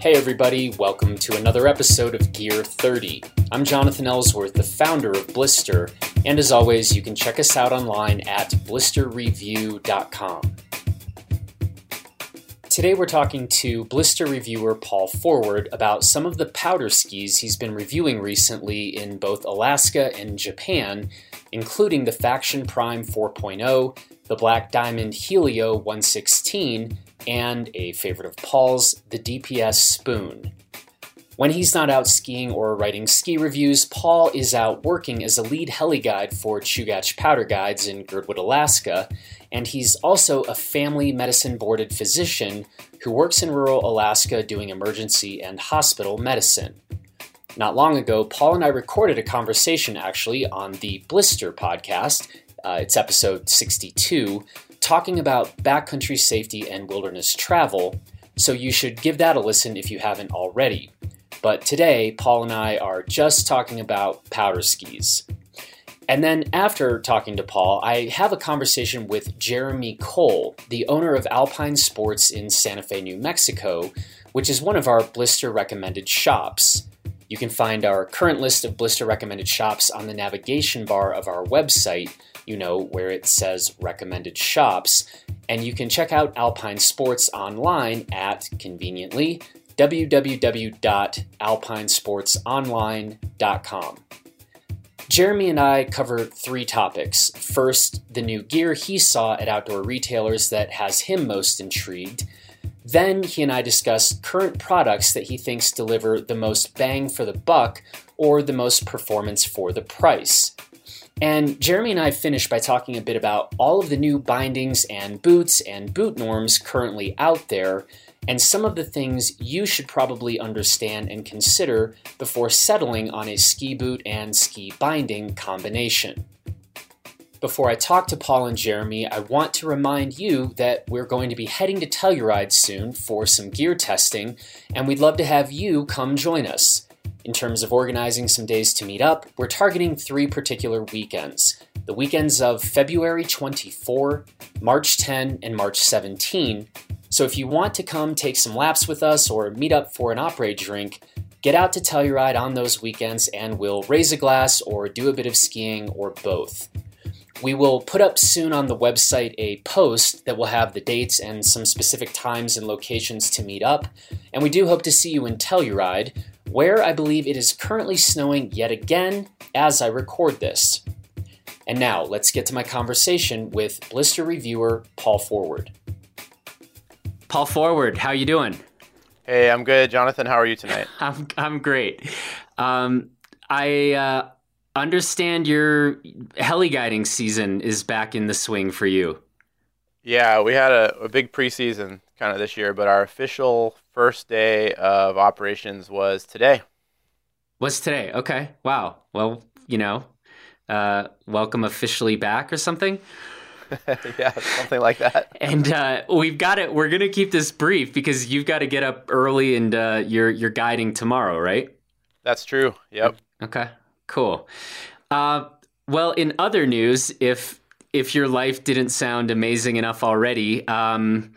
Hey, everybody, welcome to another episode of Gear 30. I'm Jonathan Ellsworth, the founder of Blister, and as always, you can check us out online at blisterreview.com. Today, we're talking to Blister reviewer Paul Forward about some of the powder skis he's been reviewing recently in both Alaska and Japan, including the Faction Prime 4.0, the Black Diamond Helio 116, and a favorite of Paul's, the DPS Spoon. When he's not out skiing or writing ski reviews, Paul is out working as a lead heli guide for Chugach Powder Guides in Girdwood, Alaska, and he's also a family medicine boarded physician who works in rural Alaska doing emergency and hospital medicine. Not long ago, Paul and I recorded a conversation actually on the Blister podcast. Uh, it's episode 62, talking about backcountry safety and wilderness travel, so you should give that a listen if you haven't already. But today, Paul and I are just talking about powder skis. And then after talking to Paul, I have a conversation with Jeremy Cole, the owner of Alpine Sports in Santa Fe, New Mexico, which is one of our blister recommended shops. You can find our current list of blister recommended shops on the navigation bar of our website, you know, where it says recommended shops, and you can check out Alpine Sports online at conveniently www.alpinesportsonline.com. Jeremy and I covered three topics. First, the new gear he saw at outdoor retailers that has him most intrigued. Then he and I discussed current products that he thinks deliver the most bang for the buck or the most performance for the price. And Jeremy and I finished by talking a bit about all of the new bindings and boots and boot norms currently out there and some of the things you should probably understand and consider before settling on a ski boot and ski binding combination. Before I talk to Paul and Jeremy, I want to remind you that we're going to be heading to Telluride soon for some gear testing, and we'd love to have you come join us. In terms of organizing some days to meet up, we're targeting three particular weekends. The weekends of February 24, March 10, and March 17, so if you want to come take some laps with us or meet up for an après drink, get out to Telluride on those weekends and we'll raise a glass or do a bit of skiing or both. We will put up soon on the website a post that will have the dates and some specific times and locations to meet up, and we do hope to see you in Telluride, where I believe it is currently snowing yet again as I record this. And now, let's get to my conversation with blister reviewer Paul Forward. Paul Forward, how you doing? Hey, I'm good, Jonathan. How are you tonight? I'm I'm great. Um, I uh, understand your heli guiding season is back in the swing for you. Yeah, we had a, a big preseason kind of this year, but our official first day of operations was today. Was today? Okay. Wow. Well, you know, uh, welcome officially back or something. yeah, something like that. and uh, we've got it. We're gonna keep this brief because you've got to get up early and uh, you're you're guiding tomorrow, right? That's true. Yep. Okay. Cool. Uh, well, in other news, if if your life didn't sound amazing enough already, um,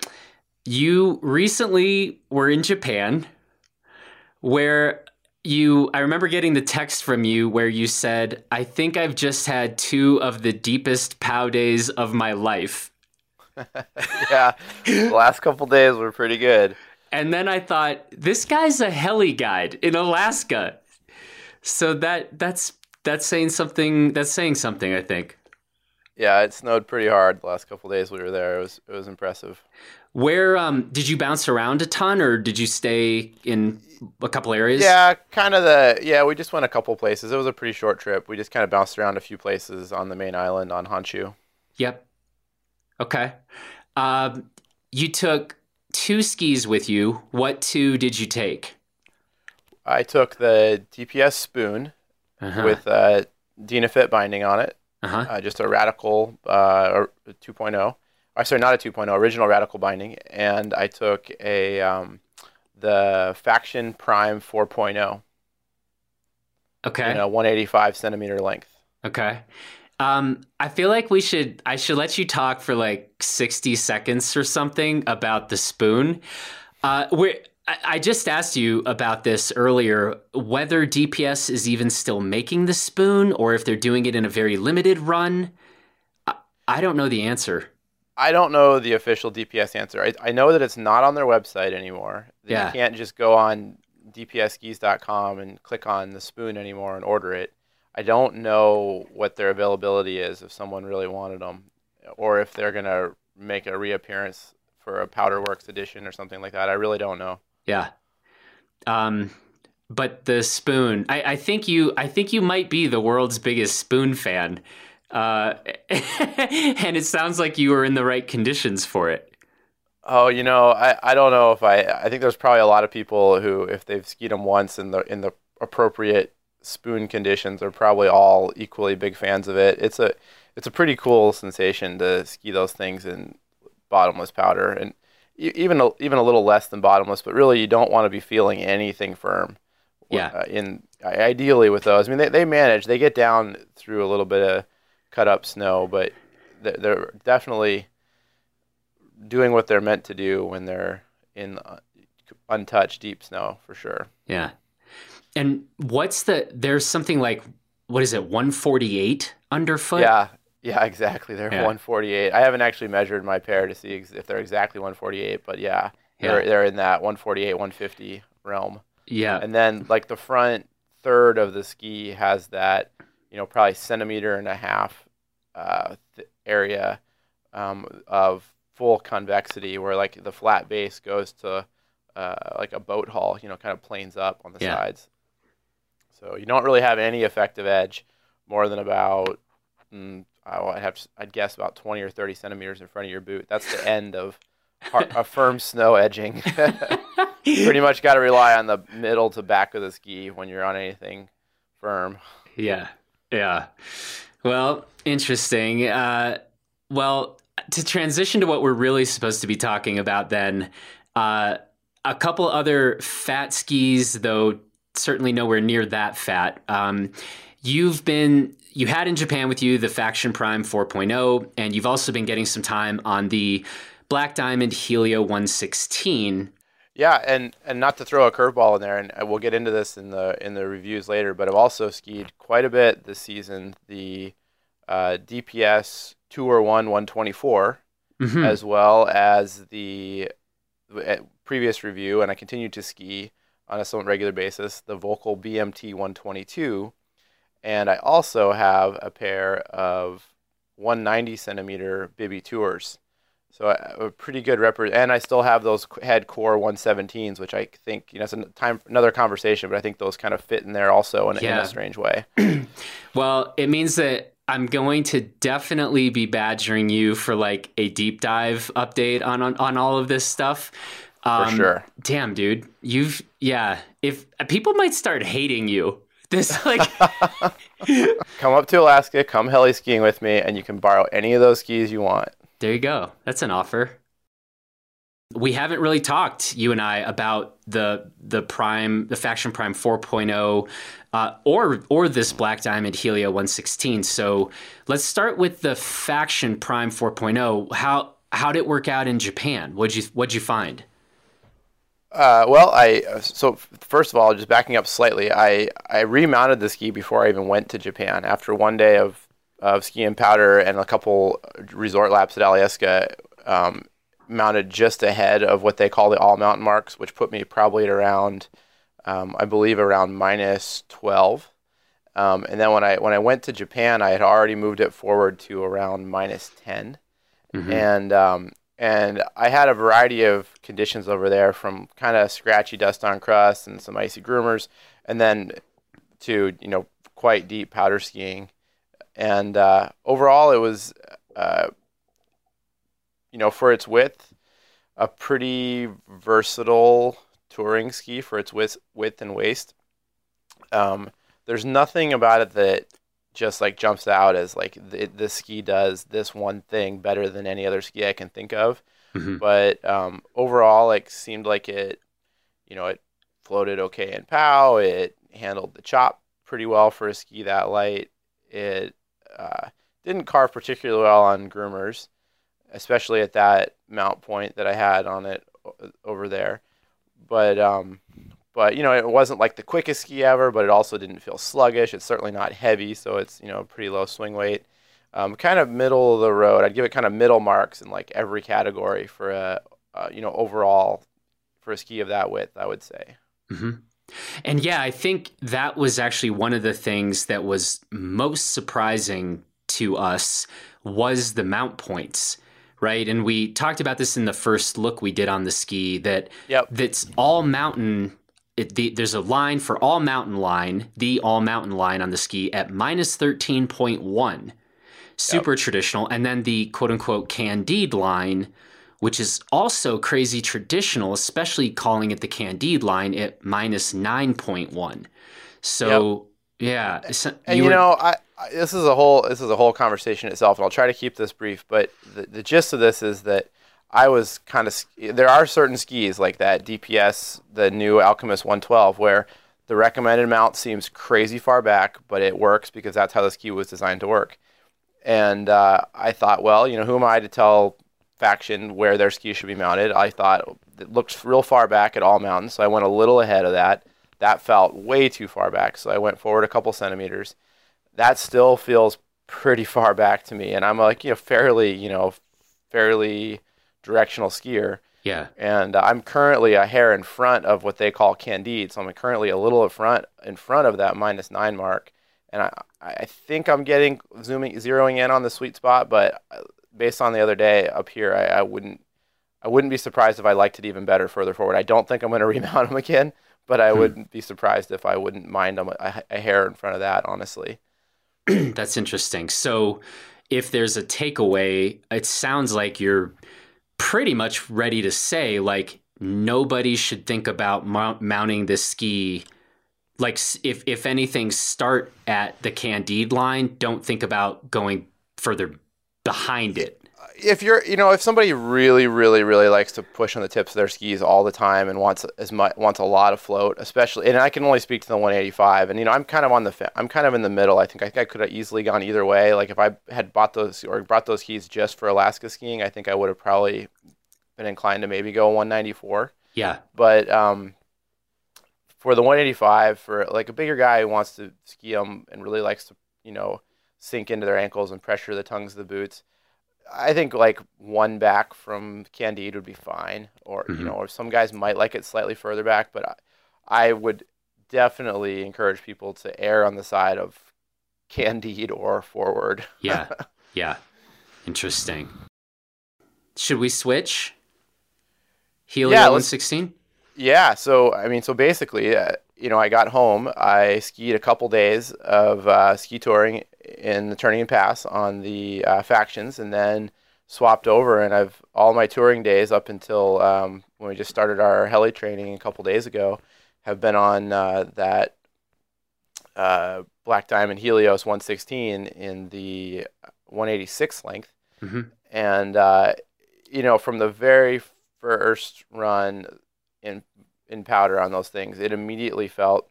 you recently were in Japan, where you i remember getting the text from you where you said i think i've just had two of the deepest pow days of my life. Yeah the last couple days were pretty good. And then i thought this guy's a heli guide in alaska. So that that's that's saying something that's saying something i think. Yeah it snowed pretty hard the last couple days we were there. It was it was impressive where um, did you bounce around a ton, or did you stay in a couple areas? Yeah, kind of the yeah. We just went a couple places. It was a pretty short trip. We just kind of bounced around a few places on the main island on Honshu. Yep. Okay. Um, you took two skis with you. What two did you take? I took the DPS spoon uh-huh. with a Dynafit binding on it. Uh-huh. Uh, just a radical uh, 2.0 or sorry, not a 2.0, original radical binding, and I took a um, the Faction Prime 4.0. Okay. You know, 185 centimeter length. Okay. Um, I feel like we should. I should let you talk for like 60 seconds or something about the spoon. Uh, where I just asked you about this earlier whether DPS is even still making the spoon or if they're doing it in a very limited run. I don't know the answer. I don't know the official DPS answer. I, I know that it's not on their website anymore. Yeah. You can't just go on dpsskis.com and click on the spoon anymore and order it. I don't know what their availability is if someone really wanted them or if they're going to make a reappearance for a Powderworks edition or something like that. I really don't know. Yeah. Um, but the spoon, I, I think you, I think you might be the world's biggest spoon fan, uh, and it sounds like you were in the right conditions for it. Oh, you know, I, I don't know if I I think there's probably a lot of people who if they've skied them once in the in the appropriate spoon conditions are probably all equally big fans of it. It's a it's a pretty cool sensation to ski those things in bottomless powder and even a, even a little less than bottomless, but really you don't want to be feeling anything firm. Yeah. Uh, in ideally with those, I mean they they manage they get down through a little bit of cut up snow, but they're, they're definitely doing what they're meant to do when they're in uh, untouched deep snow for sure. Yeah. And what's the there's something like what is it 148 underfoot? Yeah. Yeah, exactly. They're yeah. 148. I haven't actually measured my pair to see if they're exactly 148, but yeah, yeah. They're they're in that 148 150 realm. Yeah. And then like the front third of the ski has that, you know, probably centimeter and a half uh, th- area um, of full convexity where like the flat base goes to uh, like a boat hull, you know, kind of planes up on the yeah. sides. So you don't really have any effective edge more than about, mm, I'd have I'd guess about 20 or 30 centimeters in front of your boot. That's the end of a firm snow edging. Pretty much got to rely on the middle to back of the ski when you're on anything firm. Yeah, yeah. Well, interesting. Uh, well, to transition to what we're really supposed to be talking about, then uh, a couple other fat skis, though certainly nowhere near that fat. Um, you've been you had in Japan with you the Faction Prime 4.0, and you've also been getting some time on the Black Diamond Helio 116. Yeah, and and not to throw a curveball in there, and we'll get into this in the in the reviews later, but I've also skied quite a bit this season. The uh, DPS Tour One 124, mm-hmm. as well as the uh, previous review, and I continue to ski on a somewhat regular basis. The Volkl BMT 122, and I also have a pair of 190 centimeter Bibby Tours. So a, a pretty good rep, and I still have those head Kore 117s, which I think you know it's a time another conversation, but I think those kind of fit in there also in, yeah. in a strange way. well, it means that I'm going to definitely be badgering you for like a deep dive update on on, on all of this stuff. Um, for sure. Damn, dude, you've yeah. If people might start hating you, this like come up to Alaska, come heli skiing with me, and you can borrow any of those skis you want. There you go. That's an offer. We haven't really talked you and I about the the prime the faction prime 4.0 uh, or or this black diamond helio 116 so let's start with the faction prime 4.0 how how did it work out in Japan? What'd you what'd you find? Uh, well, I so first of all, just backing up slightly, I, I remounted the ski before I even went to Japan. After one day of of ski and powder and a couple resort laps at Alyeska, um, mounted just ahead of what they call the all mountain marks, which put me probably at around, um, I believe, around minus 12. Um, and then when I when I went to Japan, I had already moved it forward to around minus 10, mm-hmm. and um, and I had a variety of conditions over there, from kind of scratchy dust on crust and some icy groomers, and then to you know quite deep powder skiing, and uh, overall it was uh, you know, for its width, a pretty versatile touring ski for its width, width and waist. Um, there's nothing about it that just like jumps out as like the, this ski does this one thing better than any other ski I can think of. Mm-hmm. But um, overall, like seemed like it, you know, it floated okay in POW. It handled the chop pretty well for a ski that light. It uh, didn't carve particularly well on groomers especially at that mount point that I had on it over there. but um, but you know it wasn't like the quickest ski ever, but it also didn't feel sluggish. It's certainly not heavy, so it's you know pretty low swing weight. Um, kind of middle of the road. I'd give it kind of middle marks in like every category for a, you know overall for a ski of that width. I would say. Mm-hmm. And yeah, I think that was actually one of the things that was most surprising to us was the mount points right? And we talked about this in the first look we did on the ski that yep. that's all mountain. It, the, there's a line for all mountain line, the all mountain line on the ski at minus 13.1, super yep. traditional. And then the quote unquote Candide line, which is also crazy traditional, especially calling it the Candide line at minus 9.1. So, yep. yeah. So and you, you were, know, I, this is a whole this is a whole conversation itself, and I'll try to keep this brief. But the, the gist of this is that I was kind of there are certain skis like that DPS, the new Alchemist 112, where the recommended mount seems crazy far back, but it works because that's how the ski was designed to work. And uh, I thought, well, you know, who am I to tell Faction where their ski should be mounted? I thought it looked real far back at all mountains, so I went a little ahead of that. That felt way too far back, so I went forward a couple centimeters that still feels pretty far back to me. And I'm like, you know, fairly, you know, fairly directional skier. Yeah. And uh, I'm currently a hair in front of what they call Candide. So I'm currently a little in front in front of that minus nine mark. And I, I think I'm getting zooming zeroing in on the sweet spot, but uh, based on the other day up here, I, I wouldn't I wouldn't be surprised if I liked it even better further forward. I don't think I'm going to remount them again, but I hmm. wouldn't be surprised if I wouldn't mind them a, a hair in front of that, honestly. That's interesting. So, if there's a takeaway, it sounds like you're pretty much ready to say, like, nobody should think about mount- mounting this ski. Like, if, if anything, start at the Candide line. Don't think about going further behind it if you're, you know, if somebody really, really, really likes to push on the tips of their skis all the time and wants as much, wants a lot of float, especially, and I can only speak to the 185, and you know, I'm kind of on the, I'm kind of in the middle. I think I, think I could have easily gone either way. Like if I had bought those or brought those skis just for Alaska skiing, I think I would have probably been inclined to maybe go 194. Yeah. But um, for the 185, for like a bigger guy who wants to ski them and really likes to, you know, sink into their ankles and pressure the tongues of the boots I think like one back from Candide would be fine, or mm-hmm. you know, or some guys might like it slightly further back, but I, I would definitely encourage people to err on the side of Candide or forward. yeah, yeah, interesting. Should we switch? Helio yeah, 116. Yeah, so I mean, so basically, uh, you know, I got home. I skied a couple days of uh, ski touring in the Turnagain Pass on the uh, factions, and then swapped over. And I've all my touring days up until um, when we just started our heli training a couple days ago have been on uh, that uh, Black Diamond Helios 116 in the 186 length, mm-hmm. and uh, you know from the very first run in in powder on those things, it immediately felt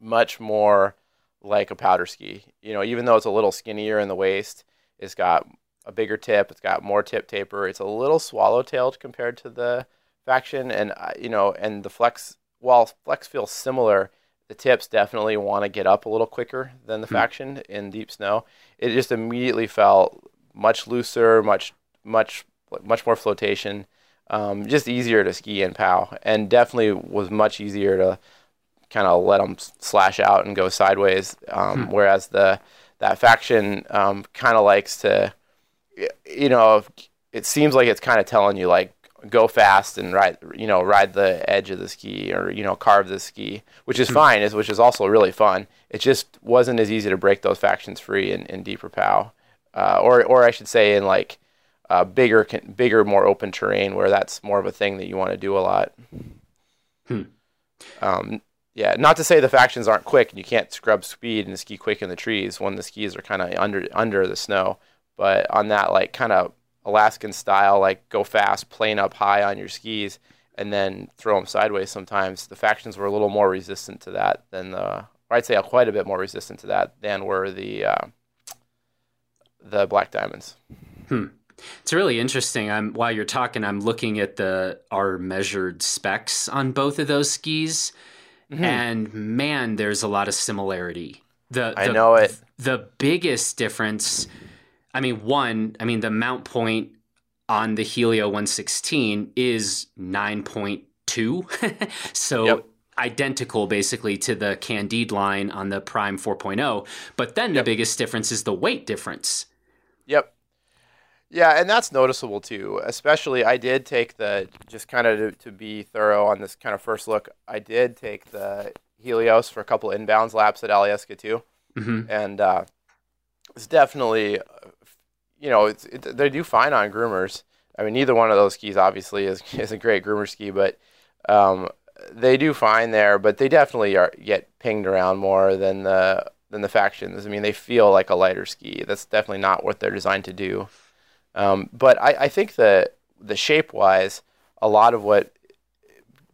much more like a powder ski. You know, even though it's a little skinnier in the waist, it's got a bigger tip. It's got more tip taper. It's a little swallow-tailed compared to the Faction, and uh, you know, and the Flex. While Flex feels similar, the tips definitely want to get up a little quicker than the mm. Faction in deep snow. It just immediately felt much looser, much much much more flotation, um, just easier to ski in POW, and definitely was much easier to kind of let them slash out and go sideways. Um, hmm. Whereas the that faction um, kind of likes to, you know, it seems like it's kind of telling you like go fast and ride, you know, ride the edge of the ski or you know carve the ski, which is hmm. fine, is which is also really fun. It just wasn't as easy to break those factions free in, in deeper POW, uh, or or I should say in like uh, bigger bigger more open terrain where that's more of a thing that you want to do a lot. Hmm. Um, yeah, not to say the factions aren't quick and you can't scrub speed and ski quick in the trees when the skis are kind of under under the snow. But on that like kind of Alaskan style, like go fast, plane up high on your skis, and then throw them sideways. Sometimes the factions were a little more resistant to that than the, I'd say quite a bit more resistant to that than were the uh, the black diamonds. Hmm. It's really interesting. I'm while you're talking, I'm looking at the our measured specs on both of those skis, mm-hmm. and man, there's a lot of similarity. The, the I know it. The biggest difference, I mean, one, I mean, the mount point on the Helio 116 is 9.2, so. Yep identical basically to the Candide line on the Prime 4.0. But then the yep. biggest difference is the weight difference. Yep. Yeah, and that's noticeable too. Especially, I did take the just kind of to, to, be thorough on this kind of first look. I did take the Helios for a couple inbounds laps at Alyeska too, mm-hmm. and uh, it's definitely, you know, it's it, they do fine on groomers. I mean, neither one of those skis obviously is is a great groomer ski, but um, they do fine there. But they definitely are get pinged around more than the than the factions. I mean, they feel like a lighter ski. That's definitely not what they're designed to do. Um, but I, I think that the shape wise, a lot of what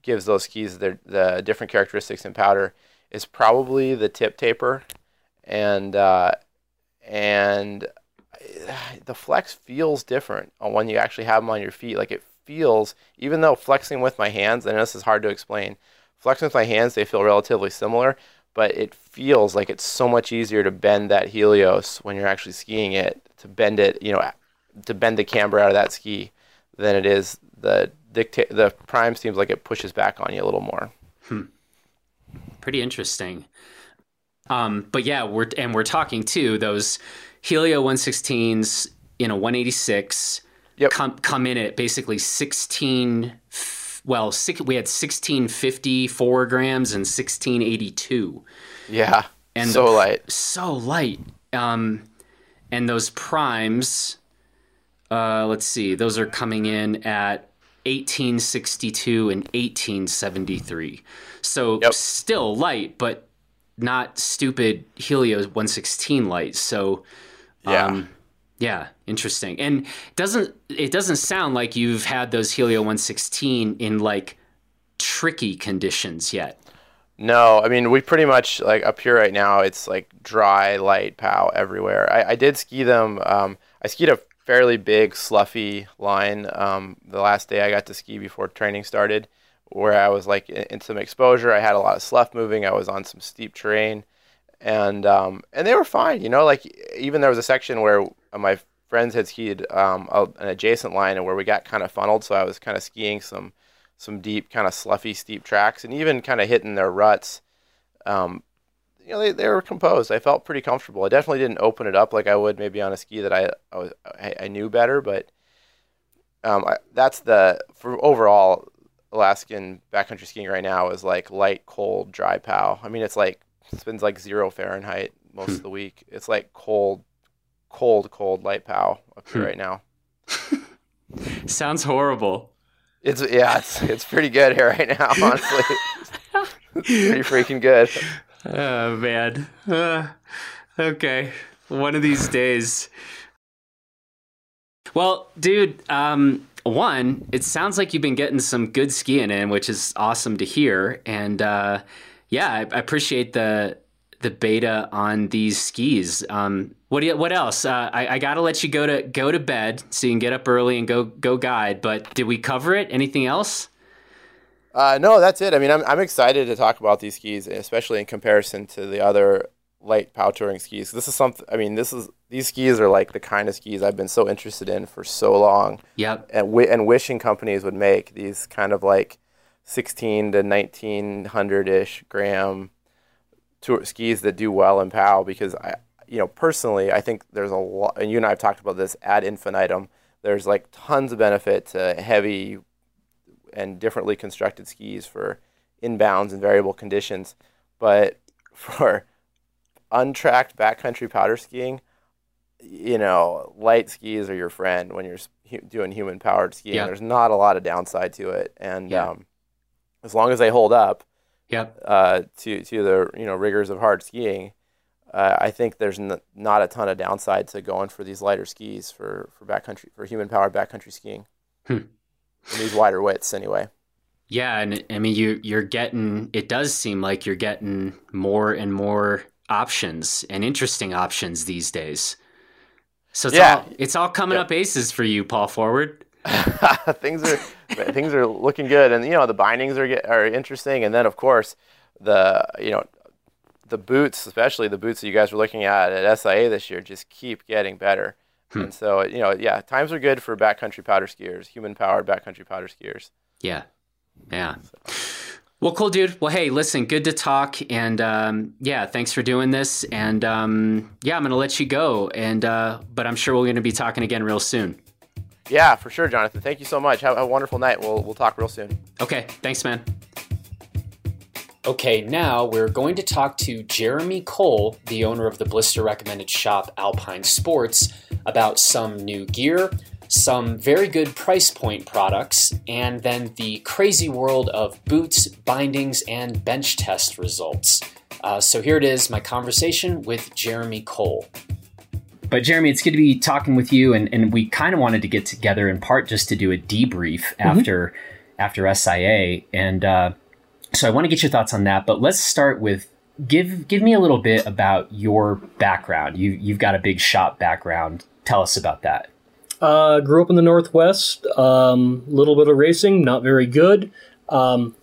gives those skis their the different characteristics in powder is probably the tip taper, and uh, and the flex feels different when you actually have them on your feet. Like it feels, even though flexing with my hands, and this is hard to explain, flexing with my hands they feel relatively similar, but it feels like it's so much easier to bend that Helios when you're actually skiing it to bend it, you know, to bend the camber out of that ski than it is the dictate. The prime seems like it pushes back on you a little more. Hmm. Pretty interesting. Um, but yeah, we're and we're talking too those Helio 116s in a 186 yep. come come in at basically 16 well six, we had 1654 grams and 1682 yeah and so the, light so light um, and those primes uh, let's see, those are coming in at 1862 and 1873. So yep. still light, but not stupid Helio 116 light. So yeah. Um, yeah, interesting. And doesn't it doesn't sound like you've had those Helio 116 in like tricky conditions yet. No, I mean we pretty much like up here right now. It's like dry, light pow everywhere. I, I did ski them. Um, I skied a fairly big, sloughy line um, the last day I got to ski before training started, where I was like in, some exposure. I had a lot of slough moving. I was on some steep terrain, and um, and they were fine. You know, like even there was a section where my friends had skied um, an adjacent line and where we got kind of funneled. So I was kind of skiing some some deep, kind of sloughy, steep tracks, and even kind of hitting their ruts. Um, you know, they, they were composed. I felt pretty comfortable. I definitely didn't open it up like I would maybe on a ski that I I, was, I, I knew better, but um, I, that's the for overall Alaskan backcountry skiing right now is like light, cold, dry pow. I mean, it's like it spins like zero Fahrenheit most of hmm. the week. It's like cold, cold, cold light pow up here hmm. right now. Sounds horrible. It's yeah, it's it's pretty good here right now. Honestly, pretty freaking good. Oh man. Uh, okay. One of these days. Well, dude, um, one, it sounds like you've been getting some good skiing in, which is awesome to hear. And uh, yeah, I, appreciate the the beta on these skis. Um, what do you, what else? Uh, I, I got to let you go to go to bed so you can get up early and go go guide. But did we cover it? Anything else? Uh, no, that's it. I mean, I'm, I'm excited to talk about these skis, especially in comparison to the other light pow touring skis. This is something. I mean, this is these skis are like the kind of skis I've been so interested in for so long. Yep. And w- and wishing companies would make these kind of like 16 to 1900 ish gram tour skis that do well in pow because I, you know, personally, I think there's a lot. And you and I have talked about this ad infinitum. There's like tons of benefit to heavy and differently constructed skis for inbounds and variable conditions. But for untracked backcountry powder skiing, you know, light skis are your friend when you're doing human powered skiing. There's not a lot of downside to it, and um, as long as they hold up, yep. uh, to to the you know rigors of hard skiing, uh, I think there's n- not a ton of downside to going for these lighter skis for for backcountry for human powered backcountry skiing. Hmm these wider widths anyway. Yeah, and I mean you you're getting it does seem like you're getting more and more options and interesting options these days. So it's yeah. all it's all coming yep. up aces for you, Paul Forward. things are things are looking good, and you know the bindings are are interesting, and then of course the you know the boots, especially the boots that you guys were looking at at SIA this year, just keep getting better. Hmm. And so you know, yeah, times are good for backcountry powder skiers, human powered backcountry powder skiers. Yeah, yeah. So. Well, cool, dude. Well, hey, listen, good to talk, and um, yeah, thanks for doing this. And um, yeah, I'm gonna let you go, and uh, but I'm sure we're gonna be talking again real soon. Yeah, for sure, Jonathan. Thank you so much. Have a wonderful night. We'll we'll talk real soon. Okay, thanks, man. Okay, now we're going to talk to Jeremy Cole, the owner of the blister recommended shop Alpine Sports, about some new gear, some very good price point products, and then the crazy world of boots, bindings, and bench test results. Uh, so here it is my conversation with Jeremy Cole. But Jeremy, it's good to be talking with you, and, and we kind of wanted to get together in part just to do a debrief mm-hmm. after after SIA, and uh, so I want to get your thoughts on that. But let's start with give give me a little bit about your background. You you've got a big shop background. Tell us about that. Uh, grew up in the Northwest. A um, little bit of racing, not very good. Um,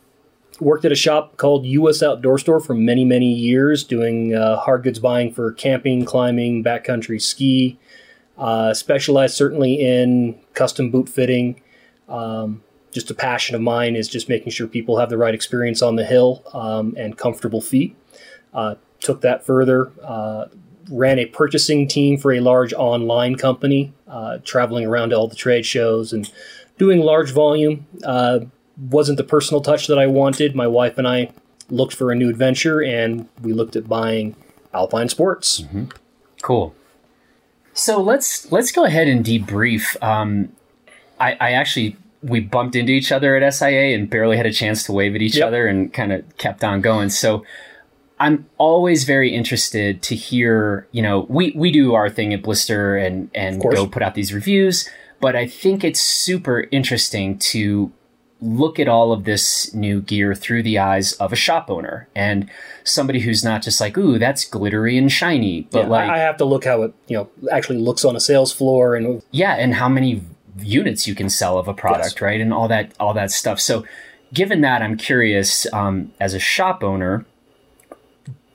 worked at a shop called U.S. Outdoor Store for many, many years, doing uh, hard goods buying for camping, climbing, backcountry ski. Uh, specialized certainly in custom boot fitting. Um, just a passion of mine is just making sure people have the right experience on the hill um, and comfortable feet. Uh, took that further. Uh, ran a purchasing team for a large online company, uh, traveling around to all the trade shows and doing large volume. Uh, wasn't the personal touch that I wanted. My wife and I looked for a new adventure, and we looked at buying Alpine Sports. Mm-hmm. Cool. So let's let's go ahead and debrief. Um, I, I actually we bumped into each other at SIA and barely had a chance to wave at each yep. other and kind of kept on going. So I'm always very interested to hear, you know, we, we do our thing at Blister and, and go put out these reviews, but I think it's super interesting to look at all of this new gear through the eyes of a shop owner and somebody who's not just like, ooh, that's glittery and shiny, but yeah, like I have to look how it, you know, actually looks on a sales floor and yeah, and how many units you can sell of a product, yes. right? And all that all that stuff. So given that, I'm curious, um, as a shop owner,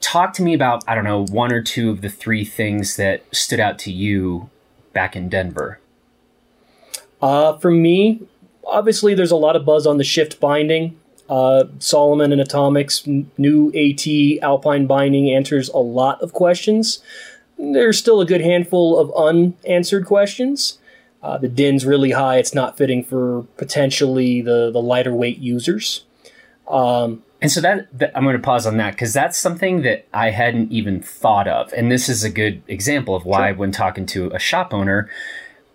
talk to me about I don't know one or two of the three things that stood out to you back in Denver. Uh, for me, obviously, there's a lot of buzz on the shift binding. Uh, Salomon and Atomics new AT Alpine binding answers a lot of questions. There's still a good handful of unanswered questions. Uh, the DIN's really high. It's not fitting for potentially the, the lighter weight users. Um, and so that, that I'm going to pause on that because that's something that I hadn't even thought of. And this is a good example of why, sure. when talking to a shop owner,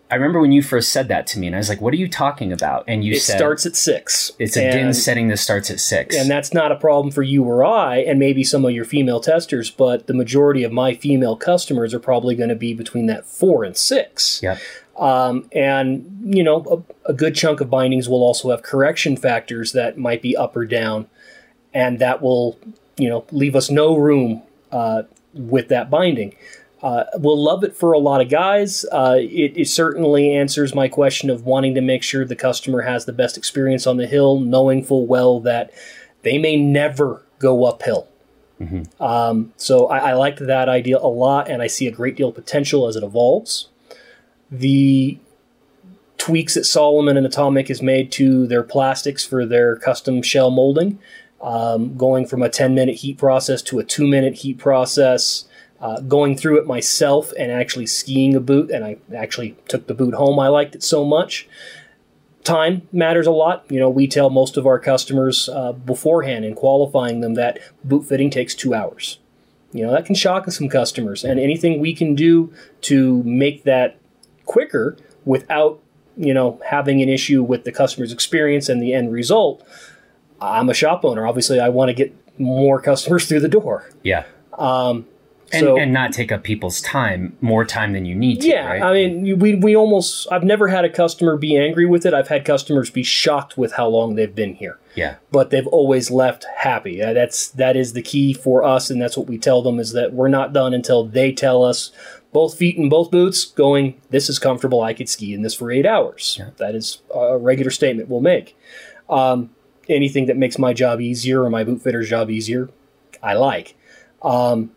I remember when you first said that to me, and I was like, "What are you talking about?" And you it said, "It starts at six. It's a DIN setting that starts at six, and that's not a problem for you or I, and maybe some of your female testers. But the majority of my female customers are probably going to be between that four and six. Yep. Um, and you know, a, a, good chunk of bindings will also have correction factors that might be up or down, and that will you know leave us no room uh, with that binding. Uh, we'll love it for a lot of guys. Uh, it, it, certainly answers my question of wanting to make sure the customer has the best experience on the hill, knowing full well that they may never go uphill. Mm-hmm. Um, so I, I like that idea a lot, and I see a great deal of potential as it evolves the tweaks that Salomon and Atomic has made to their plastics for their custom shell molding, um, going from a 10 minute heat process to a two minute heat process. Uh, going through it myself and actually skiing a boot, and I actually took the boot home. I liked it so much. Time matters a lot. You know, we tell most of our customers uh, beforehand in qualifying them that boot fitting takes two hours. You know, that can shock some customers, and anything we can do to make that quicker without you know having an issue with the customer's experience and the end result i'm a shop owner. Obviously i want to get more customers through the door. Yeah. Um, and, so, and not take up people's time more time than you need to yeah right? i mean we, we almost i've never had a customer be angry with it. I've had customers be shocked with how long they've been here. Yeah. But they've always left happy. That's that is the key for us and that's what we tell them is that we're not done until they tell us both feet in both boots, going, this is comfortable. I could ski in this for eight hours. Yeah. That is a regular statement we'll make. Um, anything that makes my job easier or my boot fitter's job easier, I like. Um,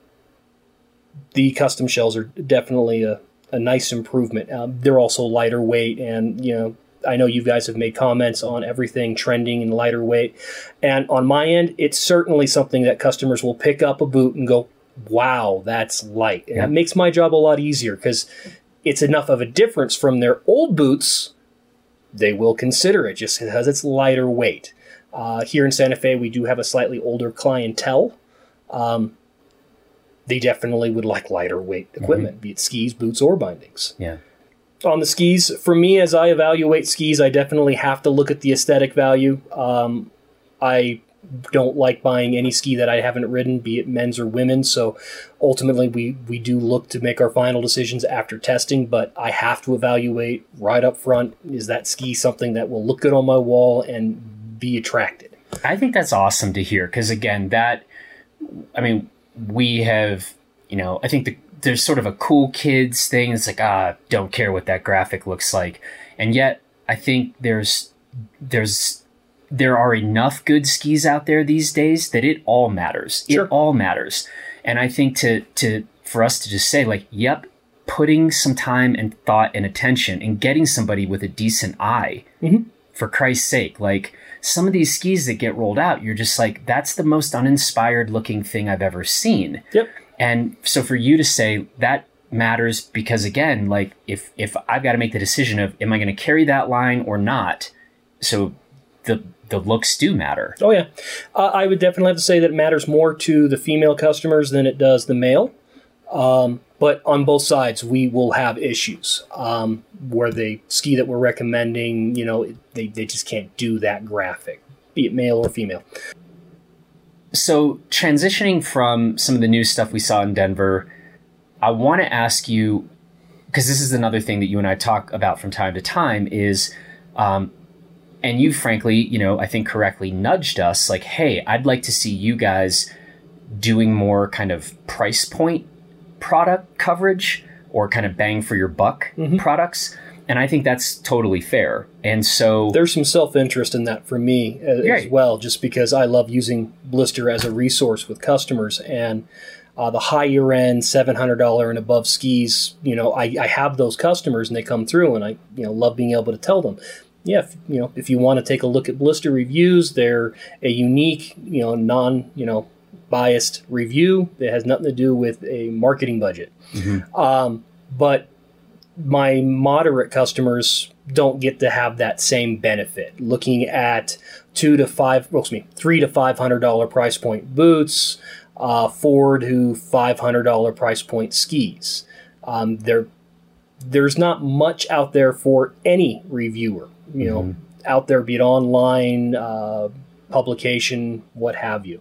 the custom shells are definitely a, a nice improvement. Um, they're also lighter weight, and you know, I know you guys have made comments on everything trending in lighter weight, and on my end, it's certainly something that customers will pick up a boot and go, "Wow, that's light," and that makes my job a lot easier because it's enough of a difference from their old boots. They will consider it just because it's lighter weight. Uh, here in Santa Fe, we do have a slightly older clientele. Um, they definitely would like lighter weight equipment, mm-hmm. be it skis, boots, or bindings. Yeah. On the skis, for me, as I evaluate skis, I definitely have to look at the aesthetic value. Um, I don't like buying any ski that I haven't ridden, be it men's or women's. So ultimately, we, we do look to make our final decisions after testing, but I have to evaluate right up front is that ski something that will look good on my wall and be attracted? I think that's awesome to hear because, again, that, I mean, we have, you know, I think the, there's sort of a cool kids thing. It's like, ah, don't care what that graphic looks like. And yet, I think there's, there's, there are enough good skis out there these days that it all matters. Sure. It all matters. And I think to, to, for us to just say, like, yep, putting some time and thought and attention and getting somebody with a decent eye, mm-hmm. for Christ's sake, like, some of these skis that get rolled out, you're just like, that's the most uninspired looking thing I've ever seen. Yep. And so for you to say that matters because again, like if if I've got to make the decision of am I going to carry that line or not, so the the looks do matter. Oh yeah, uh, I would definitely have to say that it matters more to the female customers than it does the male. Um, but on both sides, we will have issues um, where the ski that we're recommending, you know, they, they just can't do that graphic, be it male or female. So, transitioning from some of the new stuff we saw in Denver, I want to ask you because this is another thing that you and I talk about from time to time is, um, and you frankly, you know, I think correctly nudged us like, hey, I'd like to see you guys doing more kind of price point product coverage or kind of bang for your buck mm-hmm. products. And I think that's totally fair. And so there's some self interest in that for me as, right. as, well, just because I love using Blister as a resource with customers. And uh, the higher end $700 and above skis, you know, I, I have those customers and they come through and I, you know, love being able to tell them, yeah, if, you know, if you want to take a look at blister reviews, they're a unique, you know, non, you know, biased review. It has nothing to do with a marketing budget. Mm-hmm. Um, but my moderate customers don't get to have that same benefit. Looking at two to five, well, excuse me, three to five hundred dollar price point boots, uh, four to five hundred dollar price point skis. Um, there, there's not much out there for any reviewer. You know, mm-hmm. out there, be it online, uh, publication, what have you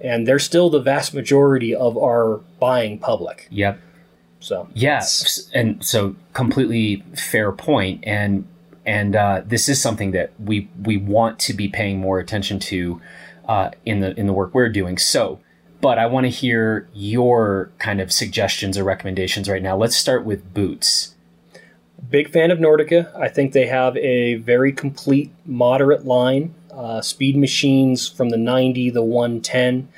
and they're still the vast majority of our buying public. Yep. So yes, and so completely fair point, and and uh, this is something that we we want to be paying more attention to uh, in the in the work we're doing. So, but I want to hear your kind of suggestions or recommendations right now. Let's start with boots. Big fan of Nordica. I think they have a very complete, moderate line uh, speed machines from the 90, the 110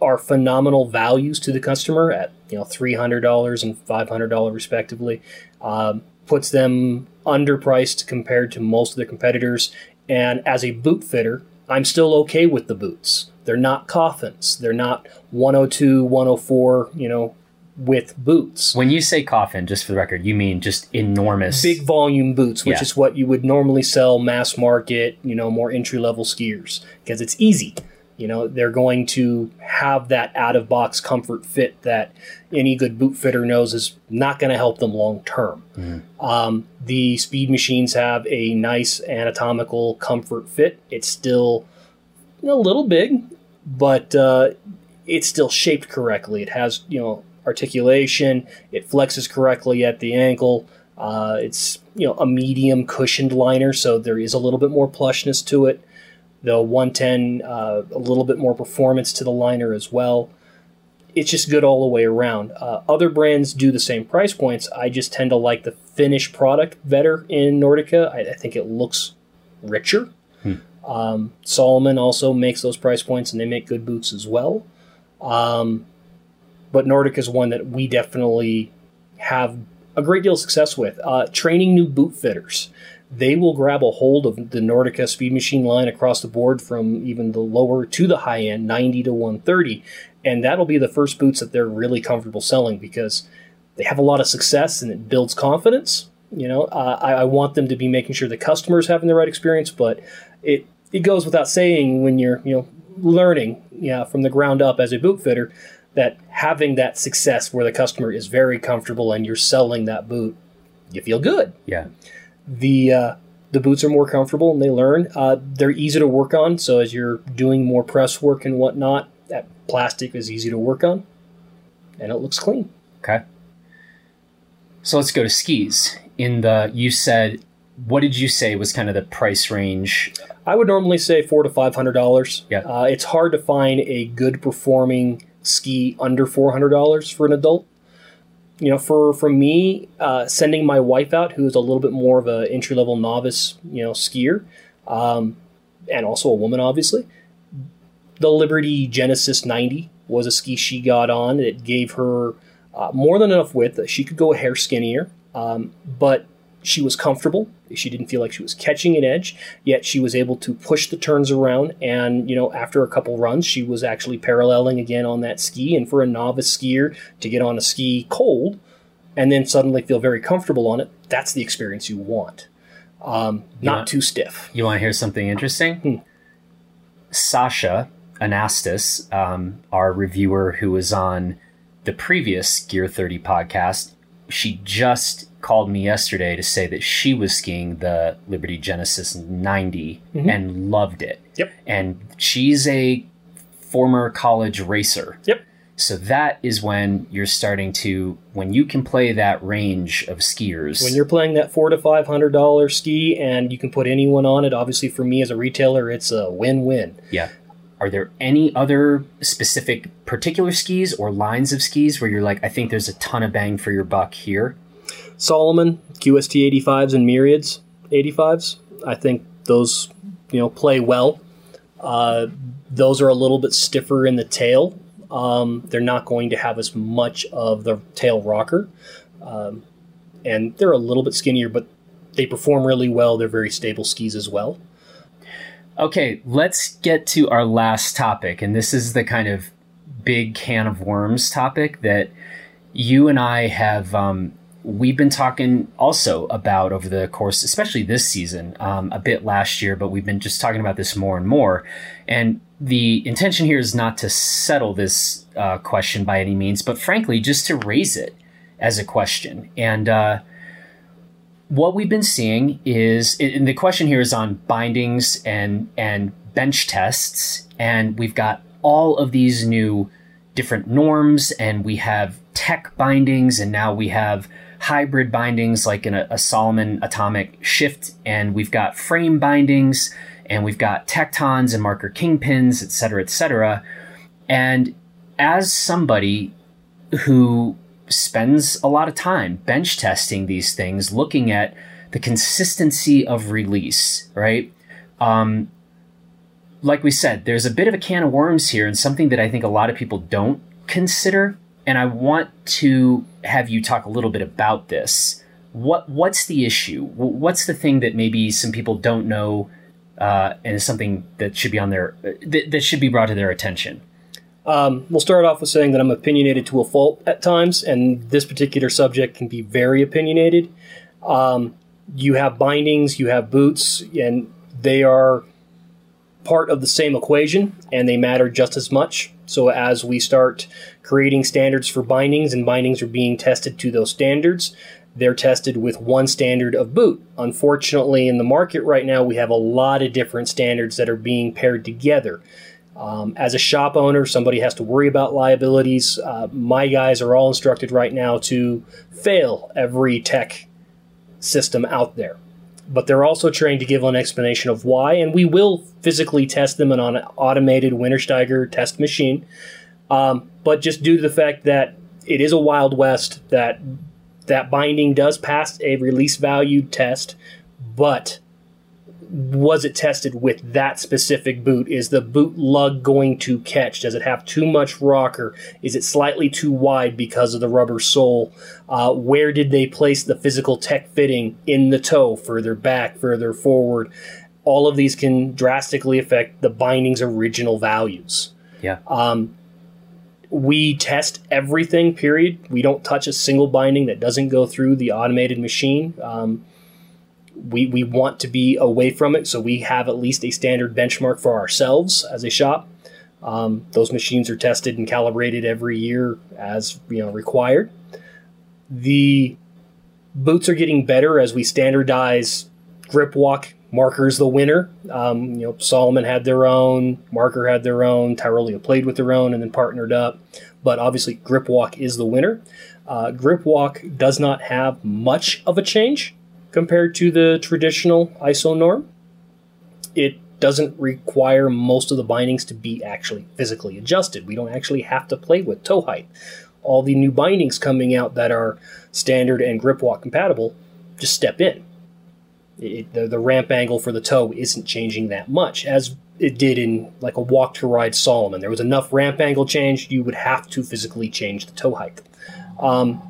are phenomenal values to the customer at you know $300 and $500 respectively. Um, puts them underpriced compared to most of their competitors. And as a boot fitter, I'm still okay with the boots. They're not coffins. They're not 102, 104, you know, with boots. When you say coffin, just for the record, you mean just enormous, big volume boots, which yeah. is what you would normally sell mass market, you know, more entry level skiers because it's easy. You know, they're going to have that out of box comfort fit that any good boot fitter knows is not going to help them long term. Mm-hmm. Um, the speed machines have a nice anatomical comfort fit. It's still a little big, but uh, it's still shaped correctly. It has, you know, articulation. It flexes correctly at the ankle. Uh, it's you know a medium cushioned liner, so there is a little bit more plushness to it. The 110, uh, a little bit more performance to the liner as well. it's just good all the way around. Uh, other brands do the same price points. I just tend to like the finished product better in Nordica. I, I think it looks richer. Hmm. Um, Salomon also makes those price points, and they make good boots as well. Um, but Nordica is one that we definitely have a great deal of success with. Uh, training new boot fitters. They will grab a hold of the Nordica Speed Machine line across the board from even the lower to the high end, 90 to 130. And that'll be the first boots that they're really comfortable selling because they have a lot of success and it builds confidence. You know, uh, I, I, want them to be making sure the customer's having the right experience, but it it goes without saying when you're you know learning yeah from the ground up as a boot fitter that having that success where the customer is very comfortable and you're selling that boot, you feel good. Yeah. The uh, the boots are more comfortable and they learn. Uh, they're easy to work on. So as you're doing more press work and whatnot, that plastic is easy to work on, and it looks clean. Okay. So let's go to skis. In the you said, what did you say was kind of the price range? I would normally say four to five hundred dollars. Yeah. Uh, it's hard to find a good performing ski under four hundred dollars for an adult. You know, for for me, uh, sending my wife out, who is a little bit more of an entry level novice, you know, skier, um, and also a woman, obviously, the Liberty Genesis ninety was a ski she got on. It gave her uh, more than enough width. She could go a hair skinnier, um, but she was comfortable. She didn't feel like she was catching an edge, yet she was able to push the turns around. And, you know, after a couple runs, she was actually paralleling again on that ski. And for a novice skier to get on a ski cold and then suddenly feel very comfortable on it, that's the experience you want. Um, not want, too stiff. You want to hear something interesting? Hmm. Sasha Anastas, um, our reviewer who was on the previous Gear 30 podcast, she just called me yesterday to say that she was skiing the Liberty Genesis 90 mm-hmm. and loved it. Yep. And she's a former college racer. Yep. So that is when you're starting to when you can play that range of skiers. When you're playing that four to five hundred dollar ski and you can put anyone on it, obviously for me as a retailer, it's a win win. Yeah. Are there any other specific particular skis or lines of skis where you're like, I think there's a ton of bang for your buck here? Salomon, QST 85s, and Myriads 85s. I think those you know play well. Uh, those are a little bit stiffer in the tail. Um, they're not going to have as much of the tail rocker, um, and they're a little bit skinnier, but they perform really well. They're very stable skis as well. Okay, let's get to our last topic, and this is the kind of big can of worms topic that you and I have um, we've been talking also about over the course, especially this season, um, a bit last year, but we've been just talking about this more and more. And the intention here is not to settle this uh, question by any means, but frankly, just to raise it as a question. And uh, what we've been seeing is, and the question here is on bindings and and bench tests, and we've got all of these new different norms, and we have tech bindings, and now we have hybrid bindings like in a, a Salomon atomic shift, and we've got frame bindings, and we've got tectons and marker kingpins, et cetera, et cetera. And as somebody who spends a lot of time bench testing these things, looking at the consistency of release, right? Um, like we said, there's a bit of a can of worms here, and something that I think a lot of people don't consider and I want to have you talk a little bit about this. What what's the issue? What's the thing that maybe some people don't know, uh, and is something that should be on their that, that should be brought to their attention? Um, we'll start off with saying that I'm opinionated to a fault at times, and this particular subject can be very opinionated. Um, you have bindings, you have boots, and they are part of the same equation, and they matter just as much. So as we start creating standards for bindings and bindings are being tested to those standards, they're tested with one standard of boot. Unfortunately, in the market right now, we have a lot of different standards that are being paired together. Um, as a shop owner, somebody has to worry about liabilities. Uh, my guys are all instructed right now to fail every tech system out there. But they're also trained to give an explanation of why, and we will physically test them on an automated Wintersteiger test machine Um, but just due to the fact that it is a Wild West, that that binding does pass a release value test, but was it tested with that specific boot? Is the boot lug going to catch? Does it have too much rocker? Is it slightly too wide because of the rubber sole? Uh, where did they place the physical tech fitting in the toe? Further back, further forward? All of these can drastically affect the binding's original values. Yeah. Um, we test everything, period. We don't touch a single binding that doesn't go through the automated machine. Um, we, we want to be away from it, so we have at least a standard benchmark for ourselves as a shop. Um, those machines are tested and calibrated every year as you know required. The boots are getting better as we standardize grip walk markers. The winner, um, you know, Salomon had their own, Marker had their own, Tyrolia played with their own, and then partnered up. But obviously, grip walk is the winner. Uh, grip walk does not have much of a change compared to the traditional ISO norm. It doesn't require most of the bindings to be actually physically adjusted. We don't actually have to play with toe height. All the new bindings coming out that are standard and grip walk compatible just step in. It, the, the ramp angle for the toe isn't changing that much as it did in like a walk to ride Salomon. There was enough ramp angle change you would have to physically change the toe height. Um,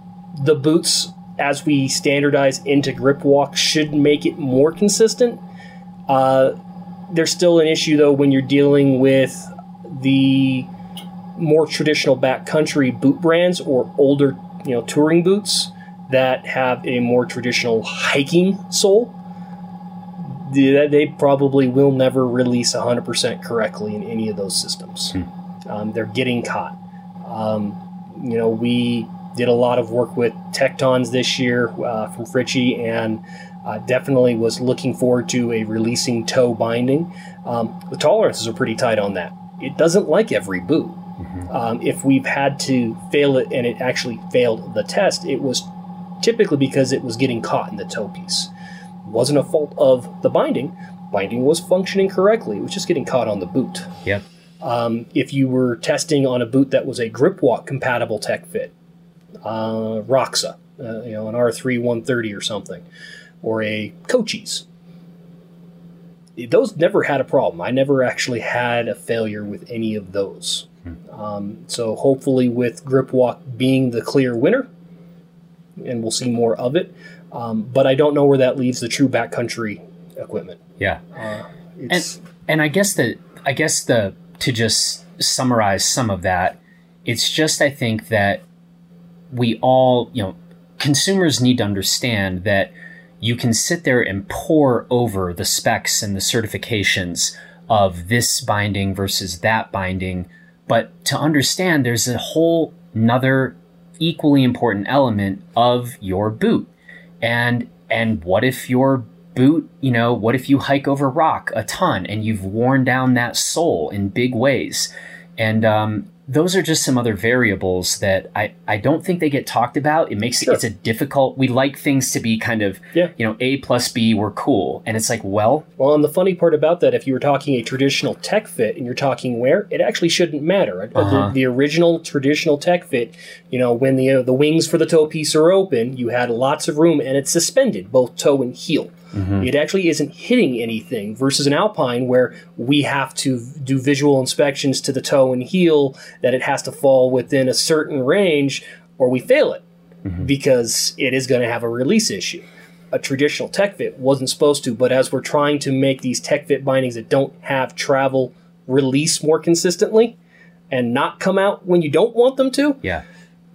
the boots as we standardize into grip walk should make it more consistent. Uh, there's still an issue though when you're dealing with the more traditional backcountry boot brands or older, you know, touring boots that have a more traditional hiking sole. They probably will never release 100% correctly in any of those systems. Hmm. Um, they're getting caught. Um, you know, we did a lot of work with Tectons this year uh, from Fritschi and uh, definitely was looking forward to a releasing toe binding. Um, the tolerances are pretty tight on that. It doesn't like every boot. Mm-hmm. Um, if we've had to fail it and it actually failed the test, it was typically because it was getting caught in the toe piece. Wasn't a fault of the binding. Binding was functioning correctly. It was just getting caught on the boot. Yep. Um, if you were testing on a boot that was a grip walk compatible tech fit, uh, Roxa, uh, you know, an R3 130 or something, or a Cochise. Those never had a problem. I never actually had a failure with any of those. Hmm. Um, so hopefully, with Grip Walk being the clear winner, and we'll see more of it. Um, but I don't know where that leaves the true backcountry equipment. Yeah, uh, and and I guess that I guess the to just summarize some of that, it's just I think that we all, you know, consumers need to understand that you can sit there and pour over the specs and the certifications of this binding versus that binding. But to understand, there's a whole another equally important element of your boot. And, and what if your boot, you know, what if you hike over rock a ton and you've worn down that sole in big ways? And, um, those are just some other variables that I, I don't think they get talked about. It makes sure. it, it's a difficult. We like things to be kind of yeah. you know A plus B we're cool, and it's like well, well. And the funny part about that, if you were talking a traditional tech fit and you're talking wear, it actually shouldn't matter. Uh-huh. The, the, original traditional tech fit, you know, when the uh, the wings for the toe piece are open, you had lots of room and it's suspended both toe and heel. Mm-hmm. It actually isn't hitting anything versus an alpine where we have to do visual inspections to the toe and heel that it has to fall within a certain range or we fail it mm-hmm. because it is going to have a release issue. A traditional tech fit wasn't supposed to, but as we're trying to make these tech fit bindings that don't have travel release more consistently and not come out when you don't want them to, yeah,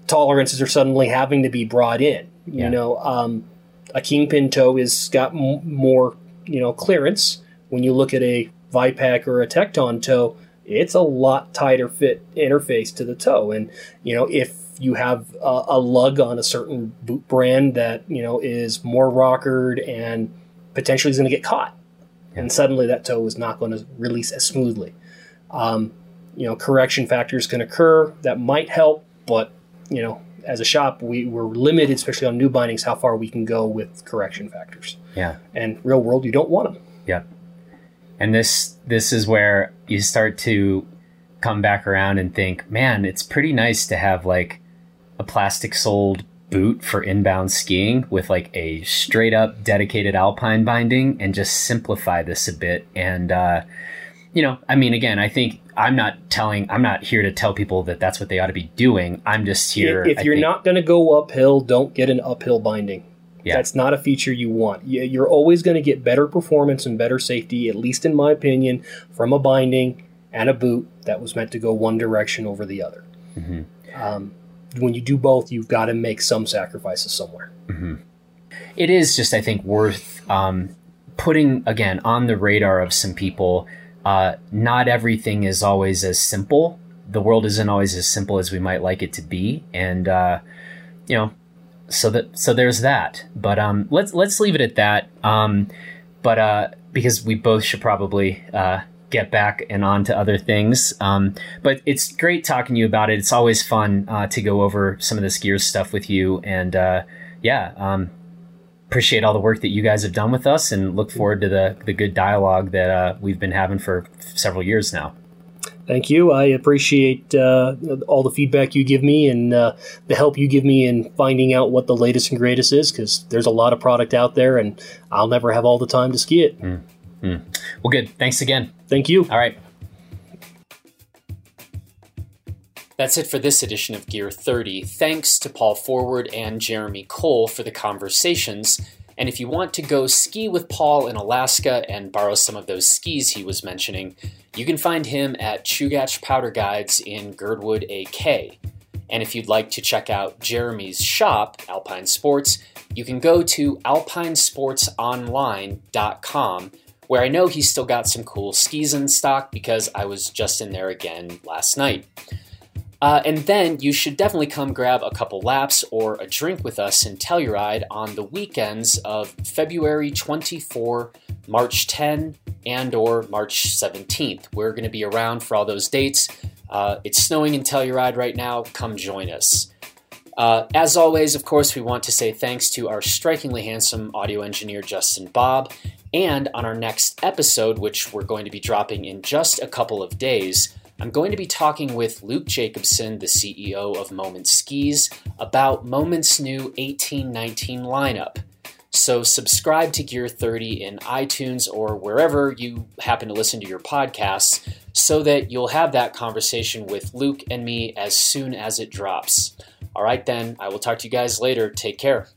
tolerances are suddenly having to be brought in. Yeah. You know, um, a kingpin toe is got m- more you know clearance. When you look at a Vipec or a Tecton toe, it's a lot tighter fit interface to the toe, and you know if you have a, a lug on a certain boot brand that you know is more rockered and potentially is going to get caught, and suddenly that toe is not going to release as smoothly. Um, you know, correction factors can occur that might help, but you know, as a shop, we were limited, especially on new bindings, how far we can go with correction factors. Yeah. And real world, you don't want them. Yeah. And this this is where you start to come back around and think, man, it's pretty nice to have like a plastic soled boot for inbound skiing with like a straight up dedicated alpine binding and just simplify this a bit. And, uh, you know, I mean, again, I think I'm not telling, I'm not here to tell people that that's what they ought to be doing. I'm just here. If you're think, not going to go uphill, don't get an uphill binding. Yeah. That's not a feature you want. You're always going to get better performance and better safety, at least in my opinion, from a binding and a boot that was meant to go one direction over the other. Mm-hmm. Um, when you do both, you've got to make some sacrifices somewhere. Mm-hmm. It is just, I think, worth um, putting again on the radar of some people. Uh, not everything is always as simple. The world isn't always as simple as we might like it to be, and uh, you know, so that so there's that. But um, let's let's leave it at that. Um, but uh, because we both should probably uh, get back and on to other things. Um, but it's great talking to you about it. It's always fun uh, to go over some of this gears stuff with you. And uh, yeah, um, appreciate all the work that you guys have done with us and look forward to the, the good dialogue that uh, we've been having for several years now. Thank you. I appreciate uh, all the feedback you give me and uh, the help you give me in finding out what the latest and greatest is because there's a lot of product out there and I'll never have all the time to ski it. Mm. Mm. Well, good. Thanks again. Thank you. All right. That's it for this edition of Gear 30. Thanks to Paul Forward and Jeremy Cole for the conversations. And if you want to go ski with Paul in Alaska and borrow some of those skis he was mentioning, you can find him at Chugach Powder Guides in Girdwood AK. And if you'd like to check out Jeremy's shop, Alpine Sports, you can go to alpinesportsonline.com where I know he's still got some cool skis in stock because I was just in there again last night. Uh, and then you should definitely come grab a couple laps or a drink with us in Telluride on the weekends of February 24, March 10, and or March 17th. We're going to be around for all those dates. Uh, it's snowing in Telluride right now. Come join us. Uh, as always, of course, we want to say thanks to our strikingly handsome audio engineer, Justin Bob, and on our next episode, which we're going to be dropping in just a couple of days, I'm going to be talking with Luke Jacobson, the CEO of Moment Skis, about Moment's new 1819 lineup. So subscribe to Gear 30 in iTunes or wherever you happen to listen to your podcasts so that you'll have that conversation with Luke and me as soon as it drops. All right, then, I will talk to you guys later. Take care.